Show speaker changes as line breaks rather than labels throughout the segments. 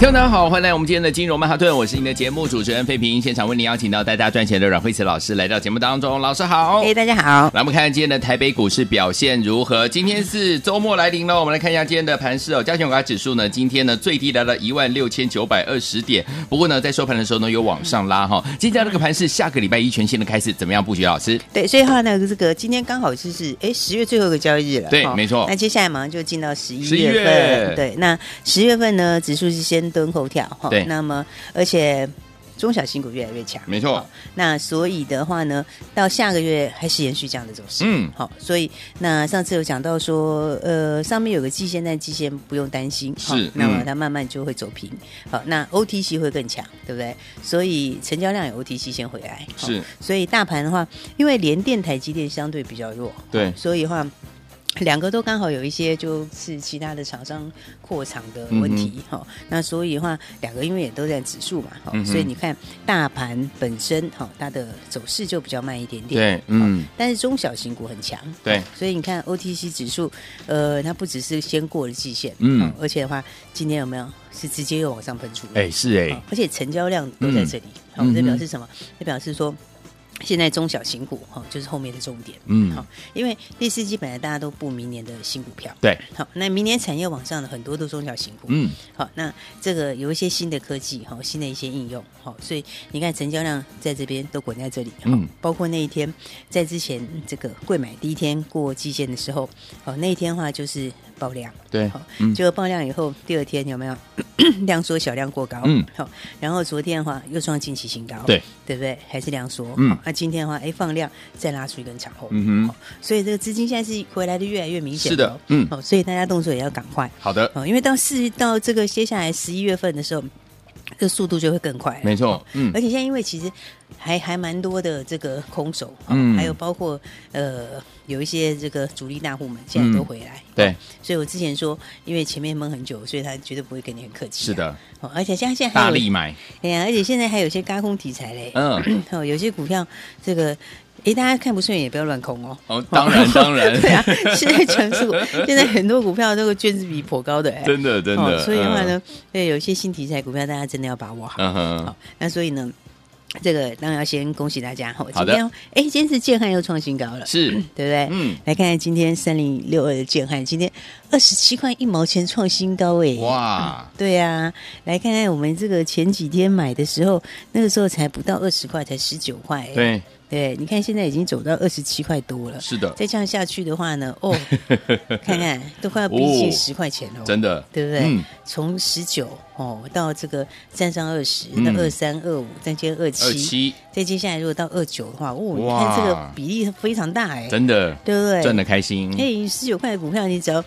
听众大家好，欢迎来我们今天的金融曼哈顿，我是您的节目主持人费平，现场为您邀请到带大家赚钱的阮慧慈老师来到节目当中，老师好，
哎，大家好，
来我们看看今天的台北股市表现如何？今天是周末来临了，我们来看一下今天的盘势哦，加权股价指数呢，今天呢最低来到一万六千九百二十点，不过呢在收盘的时候呢有往上拉哈，今天这个盘势下个礼拜一全新的开始，怎么样布局？老师，
对，所以的话呢，这个今天刚好就是哎十月最后一个交易日了，
对，没错，
那接下来马上就进到十一月份，对，那十月份呢指数是先蹲后跳哈。对，那么而且中小新股越来越强，
没错。
那所以的话呢，到下个月还是延续这样的走势。
嗯，
好。所以那上次有讲到说，呃，上面有个季线，但季线不用担心，
是。嗯、
那么它慢慢就会走平。好，那 OTC 会更强，对不对？所以成交量有 OTC 先回来。
是。
所以大盘的话，因为联电、台积电相对比较弱，
对。
所以的话。两个都刚好有一些就是其他的厂商扩厂的问题哈、嗯，那所以的话，两个因为也都在指数嘛，哈、嗯，所以你看大盘本身哈，它的走势就比较慢一点点，
对，嗯，
但是中小型股很强，
对，
所以你看 OTC 指数，呃，它不只是先过了季线，
嗯，
而且的话，今天有没有？是直接又往上喷出？
哎，是哎，
而且成交量都在这里，好、嗯，这表示什么？这表示说。现在中小型股哈，就是后面的重点，嗯，好，因为第四季本来大家都布明年的新股票，
对，
好，那明年产业往上的很多都中小型股，
嗯，
好，那这个有一些新的科技，哈，新的一些应用，好，所以你看成交量在这边都滚在这里，嗯，包括那一天在之前这个贵买第一天过季线的时候，哦，那一天的话就是。爆量，
对，
好，结果爆量以后，第二天有没有？量缩小量过高？
嗯，
好，然后昨天的话又创近期新高，
对，
对不对？还是量缩，
嗯，
那今天的话，哎，放量再拉出一根长红，
嗯哼，
所以这个资金现在是回来的越来越明显，
是的，嗯，
好，所以大家动作也要赶快，
好的，哦
因为到四到这个接下来十一月份的时候。这速度就会更快，
没错，嗯，
而且现在因为其实还还蛮多的这个空手，
嗯，
还有包括呃有一些这个主力大户们现在都回来，
嗯、对，
所以我之前说，因为前面闷很久，所以他绝对不会跟你很客气、啊，
是的，
哦，而且现在现在还有
大力买，
哎呀，而且现在还有些高空题材嘞，
嗯，
哦，有些股票这个。哎，大家看不顺眼也不要乱空哦。
哦，当然当然。
对啊，现在全是股，现在很多股票这个卷子比颇高的，哎，
真的真的、哦。
所以的话呢，对，有一些新题材股票，大家真的要把握好。
嗯哼。
好，那所以呢，这个当然要先恭喜大家。
好的。
今天，哎，今天是建汉又创新高了，
是，对
不对？嗯。来看看今天三零六二的建汉，今天二十七块一毛钱创新高，哎，
哇、嗯。
对啊，来看看我们这个前几天买的时候，那个时候才不到二十块，才十九块。
对。
对，你看现在已经走到二十七块多了，
是的。再
这样下去的话呢，哦，看看都快要逼近十块钱了，
真的，
对不对？嗯、从十九哦到这个站上二十、嗯，到二三、二五，再接二七，再接下来如果到二九的话，哦，你看这个比例非常大哎，
真的，
对不对？
赚的开心。
哎，十九块的股票，你只要。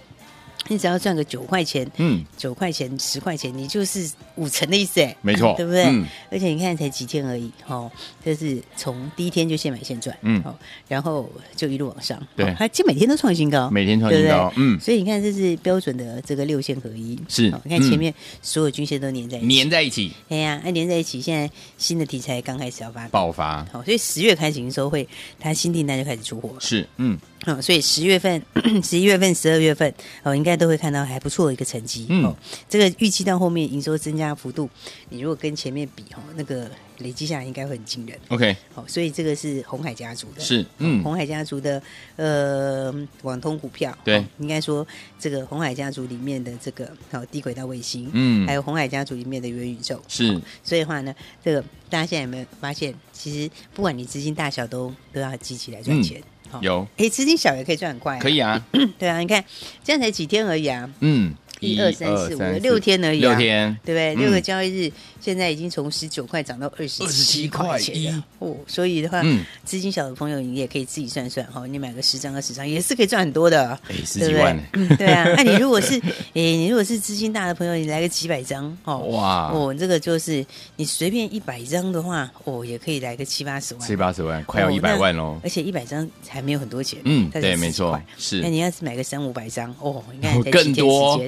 你只要赚个九块钱，
嗯，
九块钱、十块钱，你就是五成的意思，哎，
没错，
对不对？
嗯，
而且你看才几天而已，哦，就是从第一天就现买现赚，
嗯，
好，然后就一路往上，
对，
还就每天都创新高，
每天创新高，嗯，
所以你看这是标准的这个六线合一，
是，
你看前面所有均线都粘在一起，
粘在一起，
哎呀，那粘在一起，现在新的题材刚开始要发
爆发，
好，所以十月开始营收会，它新订单就开始出货了，
是，嗯。
嗯，所以十月份、十一月份、十二月份哦，应该都会看到还不错的一个成绩。
嗯，
哦、这个预期到后面营收增加幅度，你如果跟前面比哈、哦，那个累积下来应该会很惊人。
OK，
好、哦，所以这个是红海家族的，
是嗯，
红海家族的呃网通股票。
对，
哦、应该说这个红海家族里面的这个好、哦、低轨道卫星，
嗯，
还有红海家族里面的元宇宙。
是，
哦、所以的话呢，这个大家现在有没有发现，其实不管你资金大小都，都都要积极来赚钱。嗯
有，
哎，资金小也可以赚很快，
可以啊，
对啊，你看这样才几天而已啊，
嗯，
一二三四五六天而已，
六天，
对不对？六个交易日，现在已经从十九块涨到二十七块钱哦。所以的话，嗯资金小的朋友，你也可以自己算算哈，你买个十张二十张也是可以赚很多的，
哎，十几万，
对啊。那 你如果是，哎，你如果是资金大的朋友，你来个几百张哦，哇，哦，这个就是你随便一百张的话，哦，也可以来个七八十万，
七八十万，快要一百万喽。
而且一百张还没有很多钱，
嗯，对，没错，是。
那你要是买个三五百张，哦，你看
更多。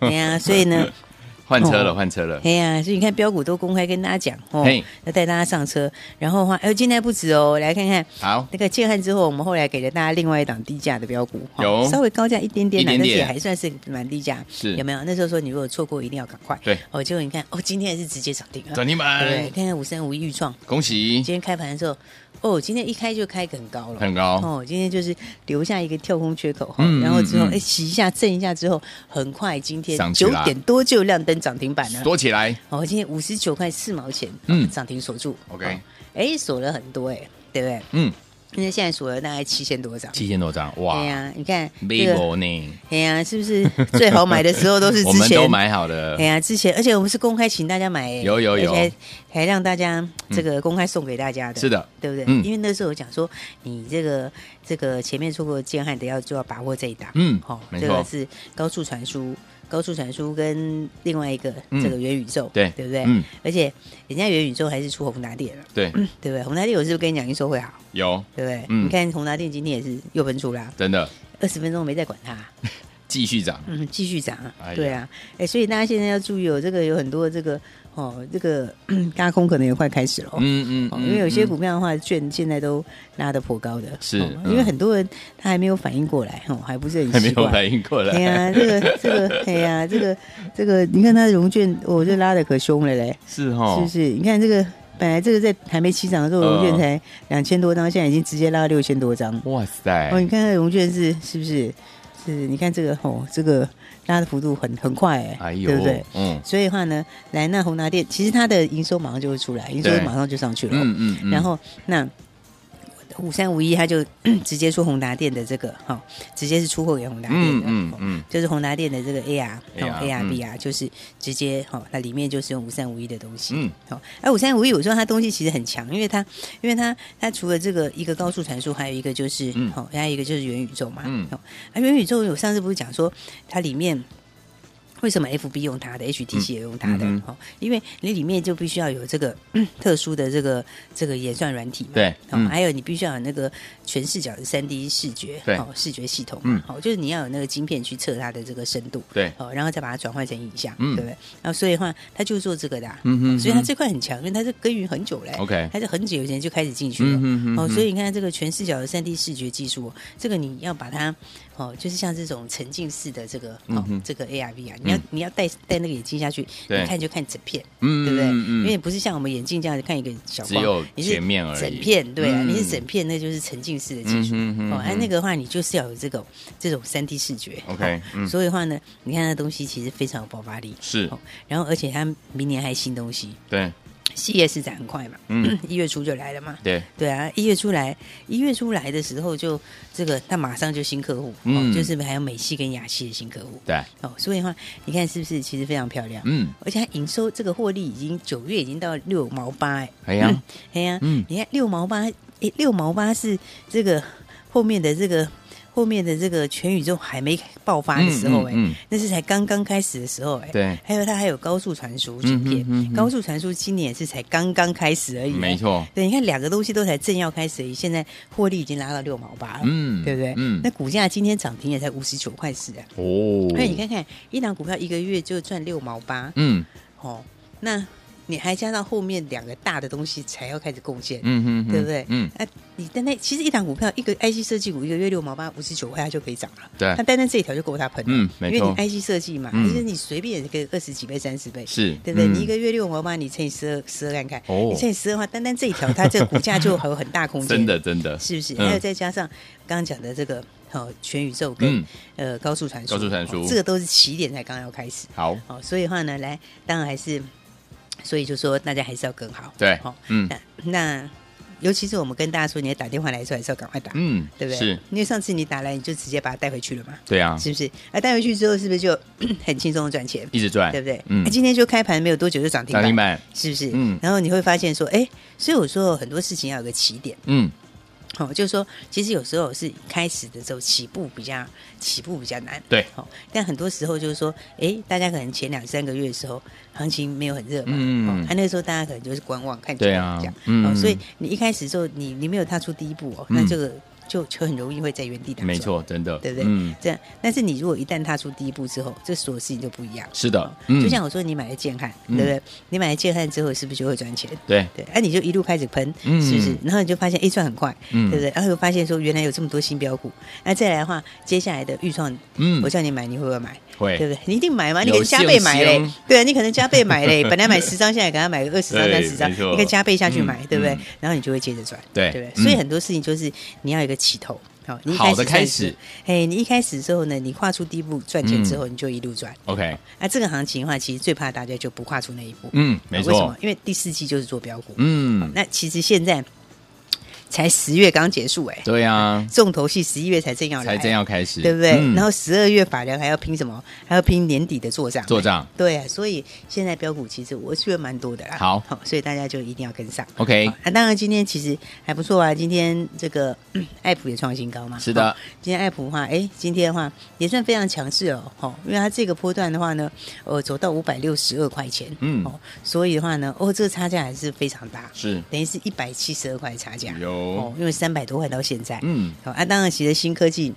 对 呀，所以呢，
换车了，换车了。
哎呀，所以你看标股都公开跟大家讲哦，要带大家上车。然后的话，哎，今天不止哦，来看看。好，那个建汉之后，我们后来给了大家另外一档低价的标股，有稍微高价一点点，但是也还算是蛮低价。是有没有？那时候说你如果错过，一定要赶快。对，哦，结果你看，哦，今天也是直接涨停了，
涨停板。
对，看看五三五一预创，
恭喜！
今天开盘的时候。哦，今天一开就开很高了，
很高
哦。今天就是留下一个跳空缺口，嗯、然后之后哎洗一下震一下之后，很快今天九点多就亮灯涨停板了，
多起来。
哦，今天五十九块四毛钱，嗯，涨停锁住。
OK，
哎，锁了很多哎，对不对？嗯。因为现在锁了大概七千多张，
七千多张，哇！
对呀，你看这个呢，对呀，是不是最好买的时候都是 之前我们
都买好的？
对呀，之前而且我们是公开请大家买，
有有有，
还还让大家这个公开送给大家的，
是的，
对不对？因为那时候我讲说，你这个这个前面错过建汉的要就要把握这一档，嗯，好，这个是高速传输。高速传输跟另外一个这个元宇宙，对。对不对？嗯，而且人家元宇宙还是出宏达电了，对。对不对？宏达电我是不是跟你讲营收会好？
有，
对不对？你看宏达电今天也是又喷出啦，
真的，
二十分钟没再管它，
继续涨，
嗯，继续涨，对啊，哎，所以大家现在要注意哦，这个有很多这个。哦，这个 加空可能也快开始了。嗯嗯，因为有些股票的话，券现在都拉的颇高的。是，因为很多人他还没有反应过来，哦，还不是很。还没有
反应过来。
哎呀，这个这个，哎呀，这个这个，你看它的融券，我这拉的可凶了嘞。是哈，是不是？你看这个，本来这个在还没起涨的时候，融券才两千多张，现在已经直接拉到六千多张。哇塞！哦，你看融券是是不是？是，你看这个哦，这个。拉的幅度很很快哎，哎对不对？嗯，所以的话呢，来那宏达店，其实它的营收马上就会出来，营收马上就上去了。嗯嗯，嗯然后那。五三五一，他就 直接出宏达店的这个哈，直接是出货给宏达店的，嗯嗯，就是宏达店的这个 AR 哦 ARB 啊，就是直接哈，它里面就是用五三五一的东西，嗯，好，而五三五一我说它东西其实很强，因为它因为它它除了这个一个高速传输，还有一个就是好，还有一个就是元宇宙嘛，嗯，啊元宇宙我上次不是讲说它里面。为什么 FB 用它的，HTC 也用它的？哦，因为你里面就必须要有这个 特殊的这个这个演算软体嘛。对，还有你必须要有那个全视角的三 D 视觉，对，视觉系统。嗯，好，就是你要有那个晶片去测它的这个深度。对，哦，然后再把它转换成影像，对不对？然后所以的话，他就做这个的。嗯哼，所以他这块很强，因为他是耕耘很久嘞。OK，他是很久以前就开始进去了。嗯哦，所以你看这个全视角的三 D 视觉技术，这个你要把它。哦，就是像这种沉浸式的这个哦，这个 ARV 啊，你要你要戴戴那个眼镜下去，你看就看整片，嗯，对不对？因为不是像我们眼镜这样子看一个小光，你是整片，对啊，你是整片，那就是沉浸式的技术。哦，哎，那个的话，你就是要有这种这种三 D 视觉。OK，所以的话呢，你看那东西其实非常有爆发力。是，然后而且它明年还新东西。对。四月是展很快嘛，嗯，一月初就来了嘛，对。对啊，一月初来，一月初来的时候就这个，他马上就新客户，嗯，就是还有美系跟亚系的新客户，对，哦，所以的话，你看是不是其实非常漂亮，嗯，而且它营收这个获利已经九月已经到六毛八，哎，哎呀，哎呀，嗯，你看六毛八，哎，六毛八是这个后面的这个。后面的这个全宇宙还没爆发的时候，哎，那是才刚刚开始的时候，哎，对。还有它还有高速传输芯片，高速传输今年也是才刚刚开始而已，没错。对，你看两个东西都才正要开始而已，现在获利已经拉到六毛八了，嗯，对不对？嗯。那股价今天涨停也才五十九块四啊，哦。那你看看一档股票一个月就赚六毛八，嗯，哦，那。你还加上后面两个大的东西才要开始贡献，嗯嗯，对不对？嗯，啊，你单单其实一档股票一个 IC 设计股一个月六毛八五十九块它就可以涨了，对，那单单这一条就够它喷了，嗯，没错，因为你 IC 设计嘛，其实你随便也可以二十几倍、三十倍，是，对不对？你一个月六毛八，你乘以十二，十二看看，哦，你乘以十二的话，单单这一条它这个股价就还有很大空间，真的真的，是不是？还有再加上刚刚讲的这个哦，全宇宙跟呃高速传输，高速传输，这个都是起点才刚要开始，好，哦，所以的话呢，来，当然还是。所以就说大家还是要更好，对，好，嗯，那尤其是我们跟大家说，你要打电话来的时候，还是要赶快打，
嗯，
对不对？
是，
因为上次你打来，你就直接把它带回去了嘛，
对啊，
是不是？那带回去之后，是不是就 很轻松的赚钱？
一直赚，
对不对？
嗯，
今天就开盘没有多久就涨停板，
涨停板，
是不是？
嗯，
然后你会发现说，哎，所以我说很多事情要有个起点，
嗯。
哦，就是说，其实有时候是开始的时候起步比较起步比较难，
对。
哦，但很多时候就是说，哎，大家可能前两三个月的时候行情没有很热嘛，嗯，啊，那个时候大家可能就是观望看情况这样，嗯，哦，所以你一开始的时候你你没有踏出第一步哦，那这个。就就很容易会在原地打转，
没错，真的，
对不对？嗯，这样。但是你如果一旦踏出第一步之后，这所有事情就不一样。
是的，
嗯，就像我说，你买了建汉，对不对？你买了建汉之后，是不是就会赚钱？
对
对，哎，你就一路开始喷，是不是？然后你就发现，哎，赚很快，对不对？然后又发现说，原来有这么多新标股。那再来的话，接下来的预创，嗯，我叫你买，你会不会买？
会，
对不对？你一定买嘛，你可能加倍买嘞，对啊，你可能加倍买嘞。本来买十张，现在给他买个二十张、三十张，你可以加倍下去买，对不对？然后你就会接着赚，对对不对？所以很多事情就是你要有一个起头。好，你
好的开始，
哎，你一开始之后呢，你跨出第一步赚钱之后，你就一路赚。
OK，
那这个行情的话，其实最怕大家就不跨出那一步。
嗯，没错。
为什么？因为第四季就是做标股。
嗯，
那其实现在。才十月刚结束哎、欸，
对啊，
重头戏十一月才正要来，
才正要开始，
对不对？嗯、然后十二月法人还要拼什么？还要拼年底的做账，
做账。
对啊，所以现在标股其实我觉得蛮多的啦。
好，
好，所以大家就一定要跟上。
OK，
那当然今天其实还不错啊，今天这个爱普也创新高嘛。
是的，
今天爱普的话，哎，今天的话也算非常强势哦，哦，因为它这个波段的话呢，呃，走到五百六十二块钱，嗯，哦，所以的话呢，哦，这个差价还是非常大，
是。
等于是一百七十二块差价，
有哦，
因为三百。多块到现在，
嗯，
好啊，当然，其实新科技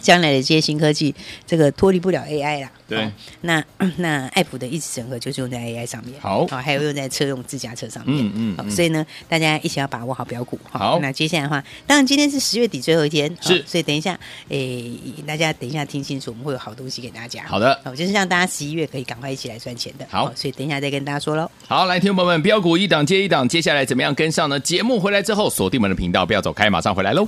将来的这些新科技，这个脱离不了 AI 啦。
对，
那 那爱普的一直整合就是用在 AI 上面，
好，
好，还有用在车用自驾车上面，
嗯嗯，
所以呢，大家一起要把握好标股。
好，
那接下来的话，当然今天是十月底最后一天，
是，
所以等一下，诶，大家等一下听清楚，我们会有好东西给大家。
好的，
好，就是让大家十一月可以赶快一起来赚钱的。
好，
所以等一下再跟大家说喽。
好，来，听众朋友们，标股一档接一档，接下来怎么样跟上呢？节目回来之后，锁定我们的频道，不要走开，马上回来喽。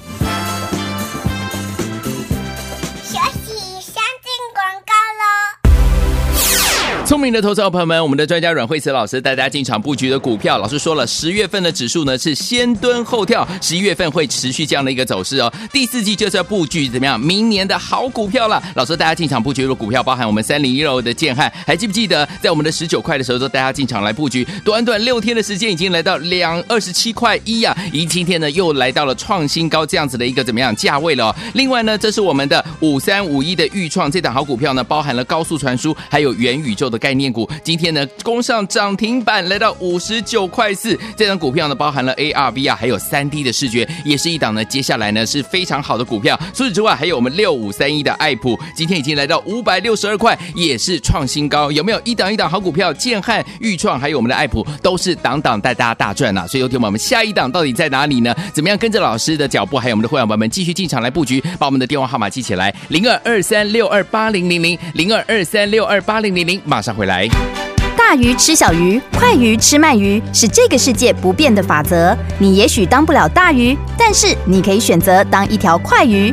明的投资者朋友们，我们的专家阮慧慈老师带大家进场布局的股票，老师说了，十月份的指数呢是先蹲后跳，十一月份会持续这样的一个走势哦。第四季就是要布局怎么样？明年的好股票了。老师带大家进场布局的股票，包含我们三零一六的建汉，还记不记得在我们的十九块的时候，都带大家进场来布局，短短六天的时间已经来到两二十七块一呀，一今天呢又来到了创新高这样子的一个怎么样价位了哦。另外呢，这是我们的五三五一的预创这档好股票呢，包含了高速传输还有元宇宙的概念念股，今天呢攻上涨停板，来到五十九块四。这张股票呢包含了 AR、VR 还有三 D 的视觉，也是一档呢接下来呢是非常好的股票。除此之外，还有我们六五三一的爱普，今天已经来到五百六十二块，也是创新高。有没有一档一档好股票？建汉、钰创还有我们的爱普，都是档档带大家大赚呐。所以有听我们下一档到底在哪里呢？怎么样跟着老师的脚步，还有我们的会员朋友们继续进场来布局？把我们的电话号码记起来：零二二三六二八零零零零二二三六二八零零零，马上回来。
大鱼吃小鱼，快鱼吃慢鱼，是这个世界不变的法则。你也许当不了大鱼，但是你可以选择当一条快鱼。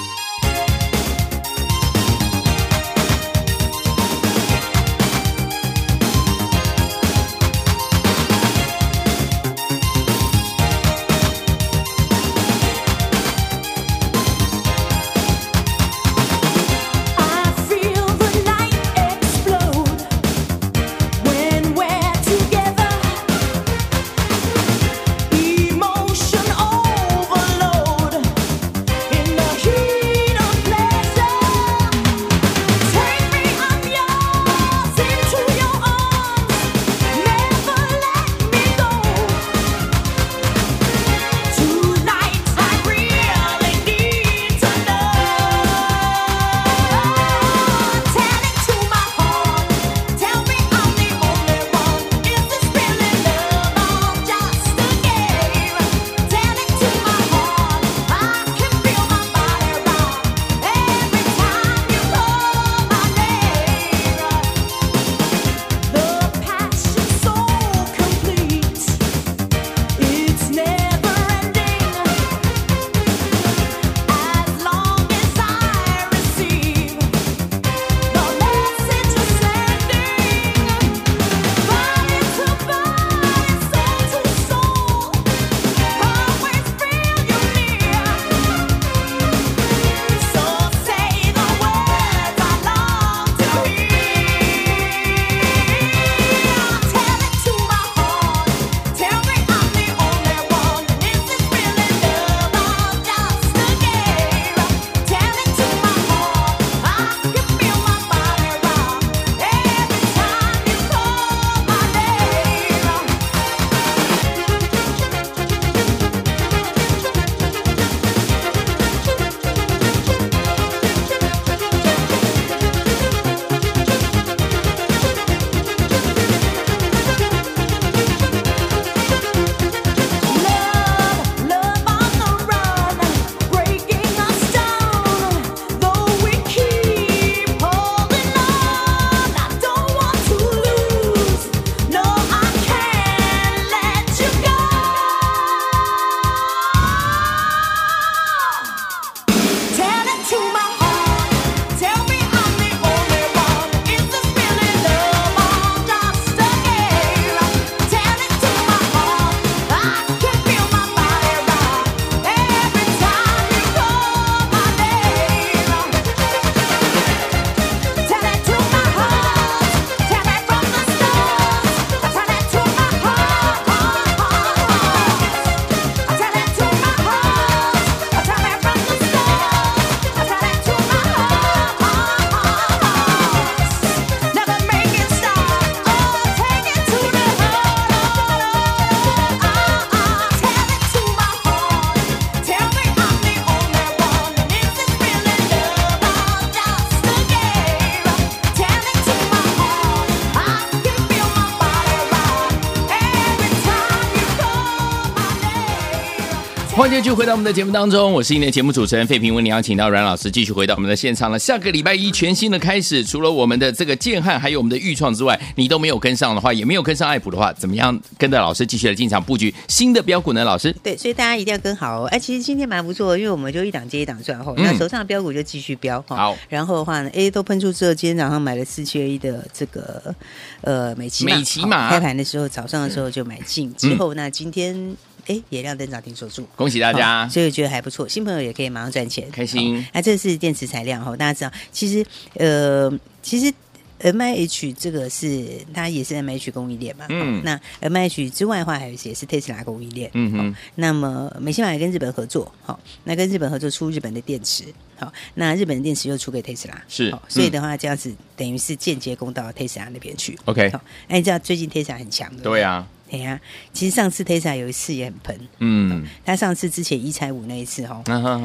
续回到我们的节目当中，我是今天的节目主持人费平，为你邀请到阮老师继续回到我们的现场了。下个礼拜一全新的开始，除了我们的这个建汉，还有我们的预创之外，你都没有跟上的话，也没有跟上爱普的话，怎么样跟着老师继续来进场布局新的标股呢？老师，
对，所以大家一定要跟好哦。哎，其实今天蛮不错，因为我们就一档接一档赚后，那手上的标股就继续标哈。好，然后的话呢，，A，都喷出之后，今天早上买了四七二一的这个呃美琪
美琪玛，
开盘的时候早上的时候就买进，之后那今天。哎，也亮灯涨停锁住，
恭喜大家！
所以我觉得还不错，新朋友也可以马上赚钱，
开心。
啊，这是电池材料哈，大家知道，其实呃，其实 M I H 这个是它也是 M I H 供应链嘛，嗯，那 M I H 之外的话，还有一些是特斯拉供应链，嗯哼。那么美西马也跟日本合作，好，那跟日本合作出日本的电池，好，那日本的电池又出给特斯拉，
是，
所以的话这样子等于是间接供到特斯拉那边去
，OK。
好，哎，你知道最近特斯拉很强的，
对呀。
哎呀，其实上次 Tesla 有一次也很喷，嗯，他上次之前一拆五那一次哈，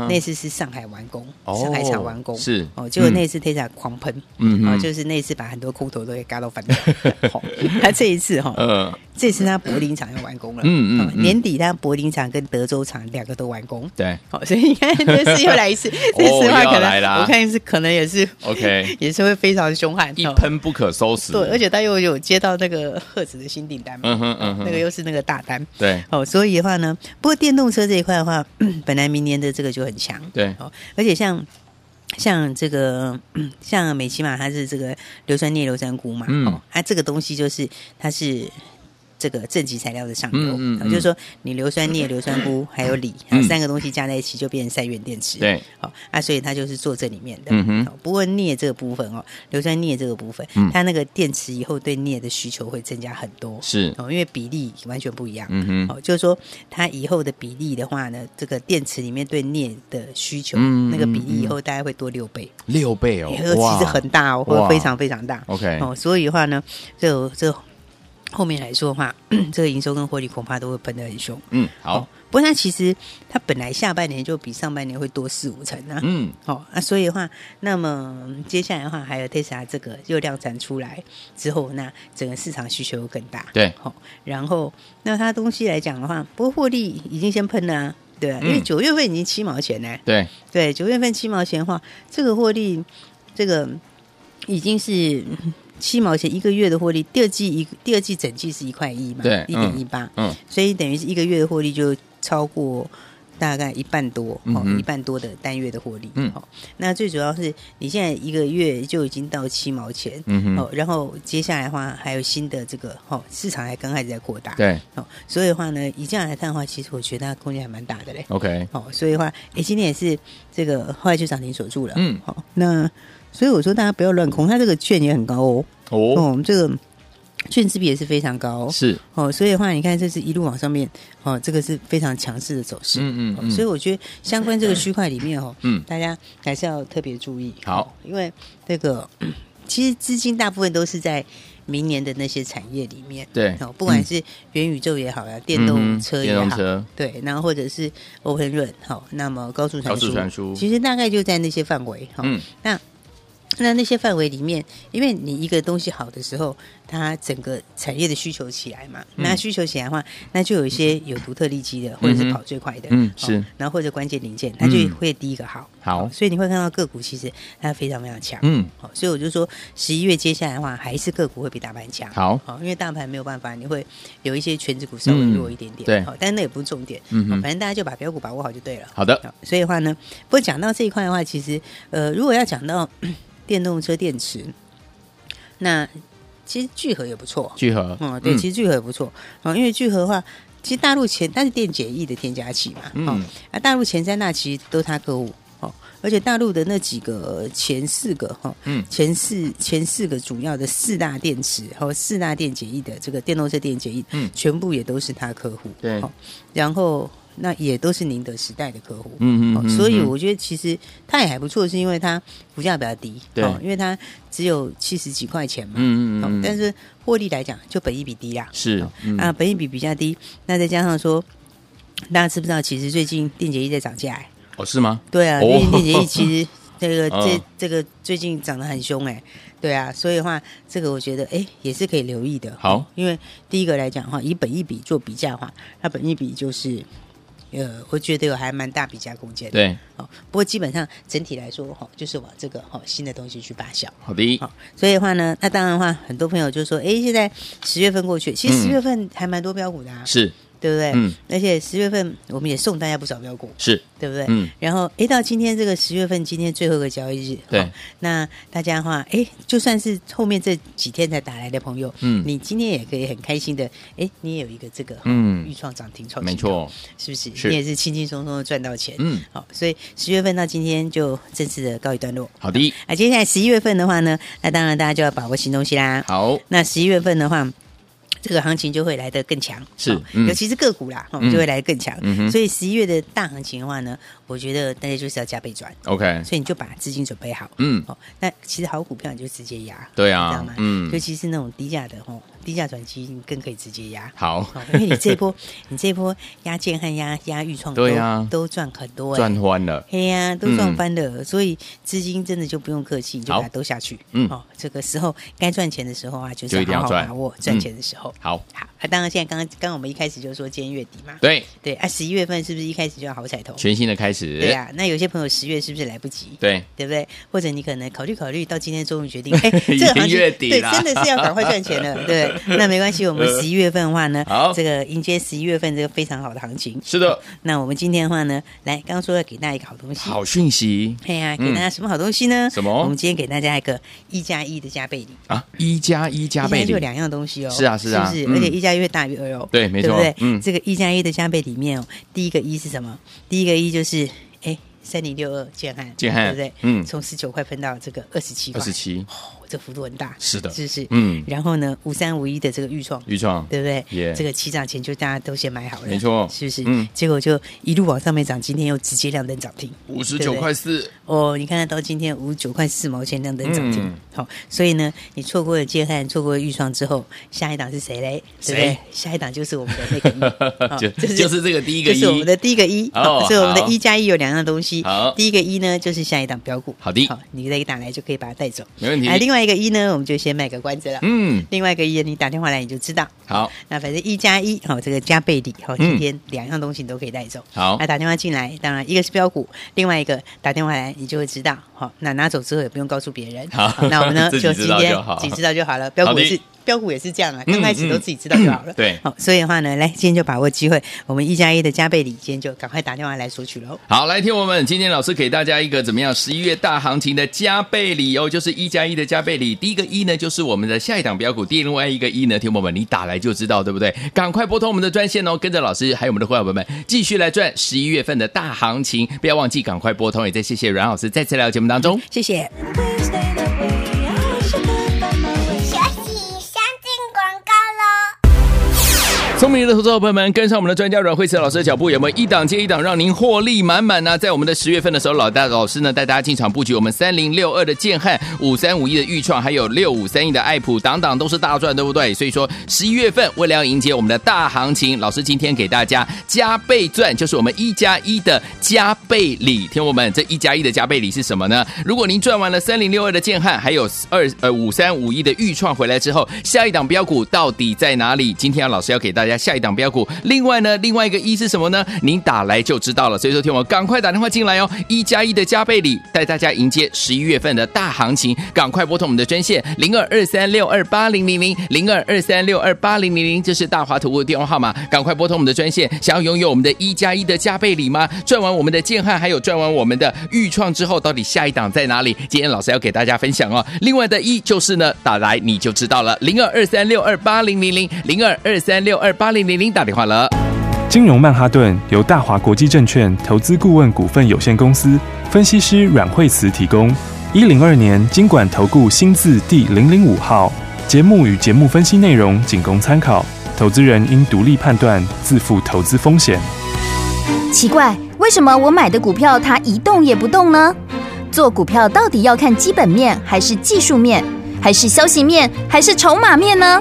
那次是上海完工，上海厂完工
是
哦，结果那一次 Tesla 狂喷，嗯，哦，就是那一次把很多空头都给嘎到翻掉，他这一次哈，嗯，这次他柏林厂要完工了，嗯嗯，年底他柏林厂跟德州厂两个都完工，
对，
好，所以你看这次又来一次，这次的话可能我看是可能也是
OK，
也是会非常凶悍，
一喷不可收拾，
对，而且他又有接到那个赫兹的新订单嘛，嗯哼嗯。那个又是那个大单，
对，
哦，所以的话呢，不过电动车这一块的话，本来明年的这个就很强，
对，
哦，而且像像这个像美琪玛，它是这个硫酸镍硫酸钴嘛，嗯，它这个东西就是它是。这个正极材料的上游，嗯嗯嗯、就是说你硫酸镍、硫酸钴 还有锂，还有三个东西加在一起就变成三元电池。
对，
好啊，所以它就是做这里面的。嗯哼。不过镍这个部分哦，硫酸镍这个部分，嗯、它那个电池以后对镍的需求会增加很多。
是
哦，因为比例完全不一样。嗯哼。哦，就是说它以后的比例的话呢，这个电池里面对镍的需求，嗯、那个比例以后大概会多六倍。
六倍哦，
哇，其实很大哦，会非常非常大。
OK。
哦，所以的话呢，这这。后面来说的话，这个营收跟获利恐怕都会喷得很凶。
嗯，好。
哦、不过它其实它本来下半年就比上半年会多四五成啊。嗯，好、哦、啊，所以的话，那么接下来的话，还有特斯拉这个又量产出来之后，那整个市场需求又更大。
对，
好、哦。然后那它东西来讲的话，不过获利已经先喷了、啊，对、啊，嗯、因为九月份已经七毛钱呢。
对，
对，九月份七毛钱的话，这个获利这个已经是。七毛钱一个月的获利，第二季一第二季整季是一块一嘛，对，一点一八，嗯，所以等于是一个月的获利就超过大概一半多，嗯，一半多的单月的获利，嗯，好，那最主要是你现在一个月就已经到七毛钱，嗯哼，哦，然后接下来的话还有新的这个，哦，市场还刚开始在扩大，
对，
哦，所以的话呢，以这样来看的话，其实我觉得它空间还蛮大的嘞
，OK，
哦，所以的话，哎，今天也是这个后来就涨停锁住了，嗯，好，那。所以我说大家不要乱空，它这个券也很高哦。哦，哦，这个券资比也是非常高，哦，
是
哦。所以的话，你看这是一路往上面，哦，这个是非常强势的走势。嗯嗯，嗯，哦。所以我觉得相关这个区块里面哦，嗯，大家还是要特别注意。
好，
因为这个 其实资金大部分都是在明年的那些产业里面。
对，
哦，不管是元宇宙也好呀，电动车也好，对，然后或者是 Open Run 好，那么高速传输，高速传输，其实大概就在那些范围。嗯，那。那那些范围里面，因为你一个东西好的时候，它整个产业的需求起来嘛，那需求起来的话，那就有一些有独特利基的，或者是跑最快的，嗯，是，然后或者关键零件，它就会第一个好，好，所以你会看到个股其实它非常非常强，嗯，好，所以我就说十一月接下来的话，还是个股会比大盘强，好，好，因为大盘没有办法，你会有一些全值股稍微弱一点点，对，好，但是那也不是重点，嗯，反正大家就把标股把握好就对了，
好的，
所以的话呢，不过讲到这一块的话，其实呃，如果要讲到。电动车电池，那其实聚合也不错。
聚合，
嗯，对，其实聚合也不错。嗯，因为聚合的话，其实大陆前它是电解液的添加剂嘛，嗯，啊，大陆前三大其实都是他客户哦，而且大陆的那几个前四个哈，嗯，前四前四个主要的四大电池和四大电解液的这个电动车电解液，嗯，全部也都是他客户，
对，
然后。那也都是宁德时代的客户，嗯嗯，所以我觉得其实它也还不错，是因为它股价比较低，对，因为它只有七十几块钱嘛，嗯嗯，但是获利来讲就本益比低啦，
是
啊，本益比比较低，那再加上说，大家知不知道其实最近电解液在涨价？哎，
哦，是吗？
对啊，因为电解液其实这个 这这个最近涨得很凶哎，对啊，所以的话这个我觉得哎也是可以留意的，
好，
因为第一个来讲的话，以本益比做比价的话，它本益比就是。呃，我觉得有还蛮大比价空间。
对，
哦，不过基本上整体来说，哈，就是往这个哈新的东西去发酵。
好的，
好，所以的话呢，那当然的话，很多朋友就说，哎，现在十月份过去，其实十月份还蛮多标股的啊。
是。
对不对？
嗯，
而且十月份我们也送大家不少标股，
是
对不对？
嗯，
然后哎，到今天这个十月份，今天最后一个交易日，
对，
那大家的话，哎，就算是后面这几天才打来的朋友，嗯，你今天也可以很开心的，哎，你也有一个这个，嗯，预创涨停创，
没错，
是不是？你也是轻轻松松的赚到钱，嗯，好，所以十月份到今天就正式的告一段落。
好的，
啊，接下来十一月份的话呢，那当然大家就要把握新东西啦。
好，
那十一月份的话。这个行情就会来得更强，
是，
尤其是个股啦，哈，就会来得更强。所以十一月的大行情的话呢，我觉得大家就是要加倍赚
，OK。
所以你就把资金准备好，嗯，哦，那其实好股票你就直接压，
对啊，
知道吗？嗯，尤其是那种低价的，吼，低价转机你更可以直接压，
好，
因为你这一波，你这一波压建和压压预创，
对呀，
都赚很多，
赚翻了，
嘿呀，都赚翻了，所以资金真的就不用客气，你就把它兜下去，嗯，哦，这个时候该赚钱的时候啊，就是好好把握赚。钱的时候，
好，
好。当然，现在刚刚刚我们一开始就说今天月底嘛，
对。
对啊，十一月份是不是一开始就要好彩头？
全新的开始，
对呀、啊。那有些朋友十月是不是来不及？
对，
对不对？或者你可能考虑考虑，到今天终于决定，哎，这个行情对，真的是要赶快赚钱了，对。那没关系，我们十一月份的话呢，好，这个迎接十一月份这个非常好的行情。
是的。
那我们今天的话呢，来，刚刚说要给大家一个好东西，
好讯息。
哎呀，给大家什么好东西呢？
什么？
我们今天给大家一个一加一的加倍礼
啊！一加一加倍礼，
就两样东西哦。
是啊，是啊，
是不是？而且一加一会大于二哦。
对，没错，对不对？嗯，
这个一加一的加倍里面哦，第一个一是什么？第一个一就是哎，三零六二建汉，
建汉，
对不对？嗯，从十九块分到这个二十七块，
二十七。
这幅度很大，
是的，
是不是？
嗯，
然后呢，五三五一的这个预创，
预创，
对不对？这个起涨前就大家都先买好了，
没错，
是不是？嗯，结果就一路往上面涨，今天又直接亮灯涨停，
五十九块四。
哦，你看得到今天五十九块四毛钱亮灯涨停，好，所以呢，你错过了建汉，错过了预创之后，下一档是谁嘞？谁？下一档就是我们的那个一，
就就是这个第一个一，
就是我们的第一个一，所以我们的一加一有两样东西，好，第一个一呢就是下一档标股，
好的，
好，你这一档来就可以把它带走，
没问题。
哎，另外一个一呢，我们就。先卖个关子了，嗯，另外一个一，你打电话来你就知道。
好，
那反正一加一，好，这个加倍礼，好，今天两样东西你都可以带走。
好，
那打电话进来，当然一个是标股，另外一个打电话来你就会知道。好，那拿走之后也不用告诉别人。好，那我们呢 就今天自己知道就好了。标股是。标股也是这样啊，刚开始都自己知道就好了。
对，
好，所以的话呢，来今天就把握机会，我们一加一的加倍礼，今天就赶快打电话来索取喽。
好，来听我们今天老师给大家一个怎么样？十一月大行情的加倍礼哦，就是一加一的加倍礼。第一个一呢，就是我们的下一档标股；第另外一个一呢，听我们你打来就知道，对不对？赶快拨通我们的专线哦，跟着老师还有我们的伙伴们继续来赚十一月份的大行情，不要忘记赶快拨通。也再谢谢阮老师再次来到节目当中，
谢谢。
聪明的投资者朋友们，跟上我们的专家阮慧慈老师的脚步，有没有一档接一档，让您获利满满呢？在我们的十月份的时候，老大老师呢带大家进场布局我们三零六二的建汉、五三五一的钰创，还有六五三一的爱普，档档都是大赚，对不对？所以说十一月份为了要迎接我们的大行情，老师今天给大家加倍赚，就是我们一加一的加倍礼。听我们这一加一的加倍礼是什么呢？如果您赚完了三零六二的建汉，还有二呃五三五一的钰创回来之后，下一档标股到底在哪里？今天老师要给大家。下一档标股，另外呢，另外一个一是什么呢？您打来就知道了。所以说，听我赶快打电话进来哦，一加一的加倍礼，带大家迎接十一月份的大行情。赶快拨通我们的专线零二二三六二八零零零零二二三六二八零零零，这是大华图物的电话号码。赶快拨通我们的专线，想要拥有我们的一加一的加倍礼吗？赚完我们的建汉，还有赚完我们的钰创之后，到底下一档在哪里？今天老师要给大家分享哦。另外的一就是呢，打来你就知道了，零二二三六二八零零零零二二三六二八零零零打电话了。
金融曼哈顿由大华国际证券投资顾问股份有限公司分析师阮慧慈提供。一零二年经管投顾新字第零零五号。节目与节目分析内容仅供参考，投资人应独立判断，自负投资风险。
奇怪，为什么我买的股票它一动也不动呢？做股票到底要看基本面，还是技术面，还是消息面，还是筹码面呢？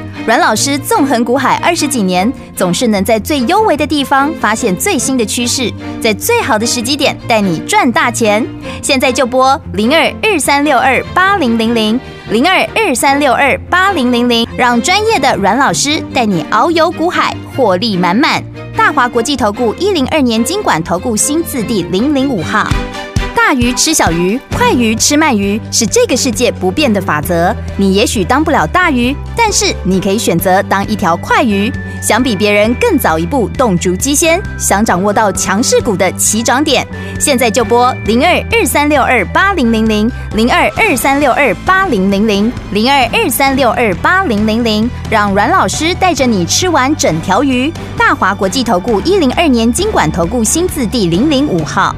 阮老师纵横股海二十几年，总是能在最幽微的地方发现最新的趋势，在最好的时机点带你赚大钱。现在就拨零二二三六二八零零零零二二三六二八零零零，让专业的阮老师带你遨游股海，获利满满。大华国际投顾一零二年金管投顾新字第零零五号。大鱼吃小鱼，快鱼吃慢鱼，是这个世界不变的法则。你也许当不了大鱼，但是你可以选择当一条快鱼。想比别人更早一步动足机先，想掌握到强势股的起涨点，现在就拨零二二三六二八零零零零二二三六二八零零零零二二三六二八零零零，让阮老师带着你吃完整条鱼。大华国际投顾一零二年金管投顾新字第零零五号。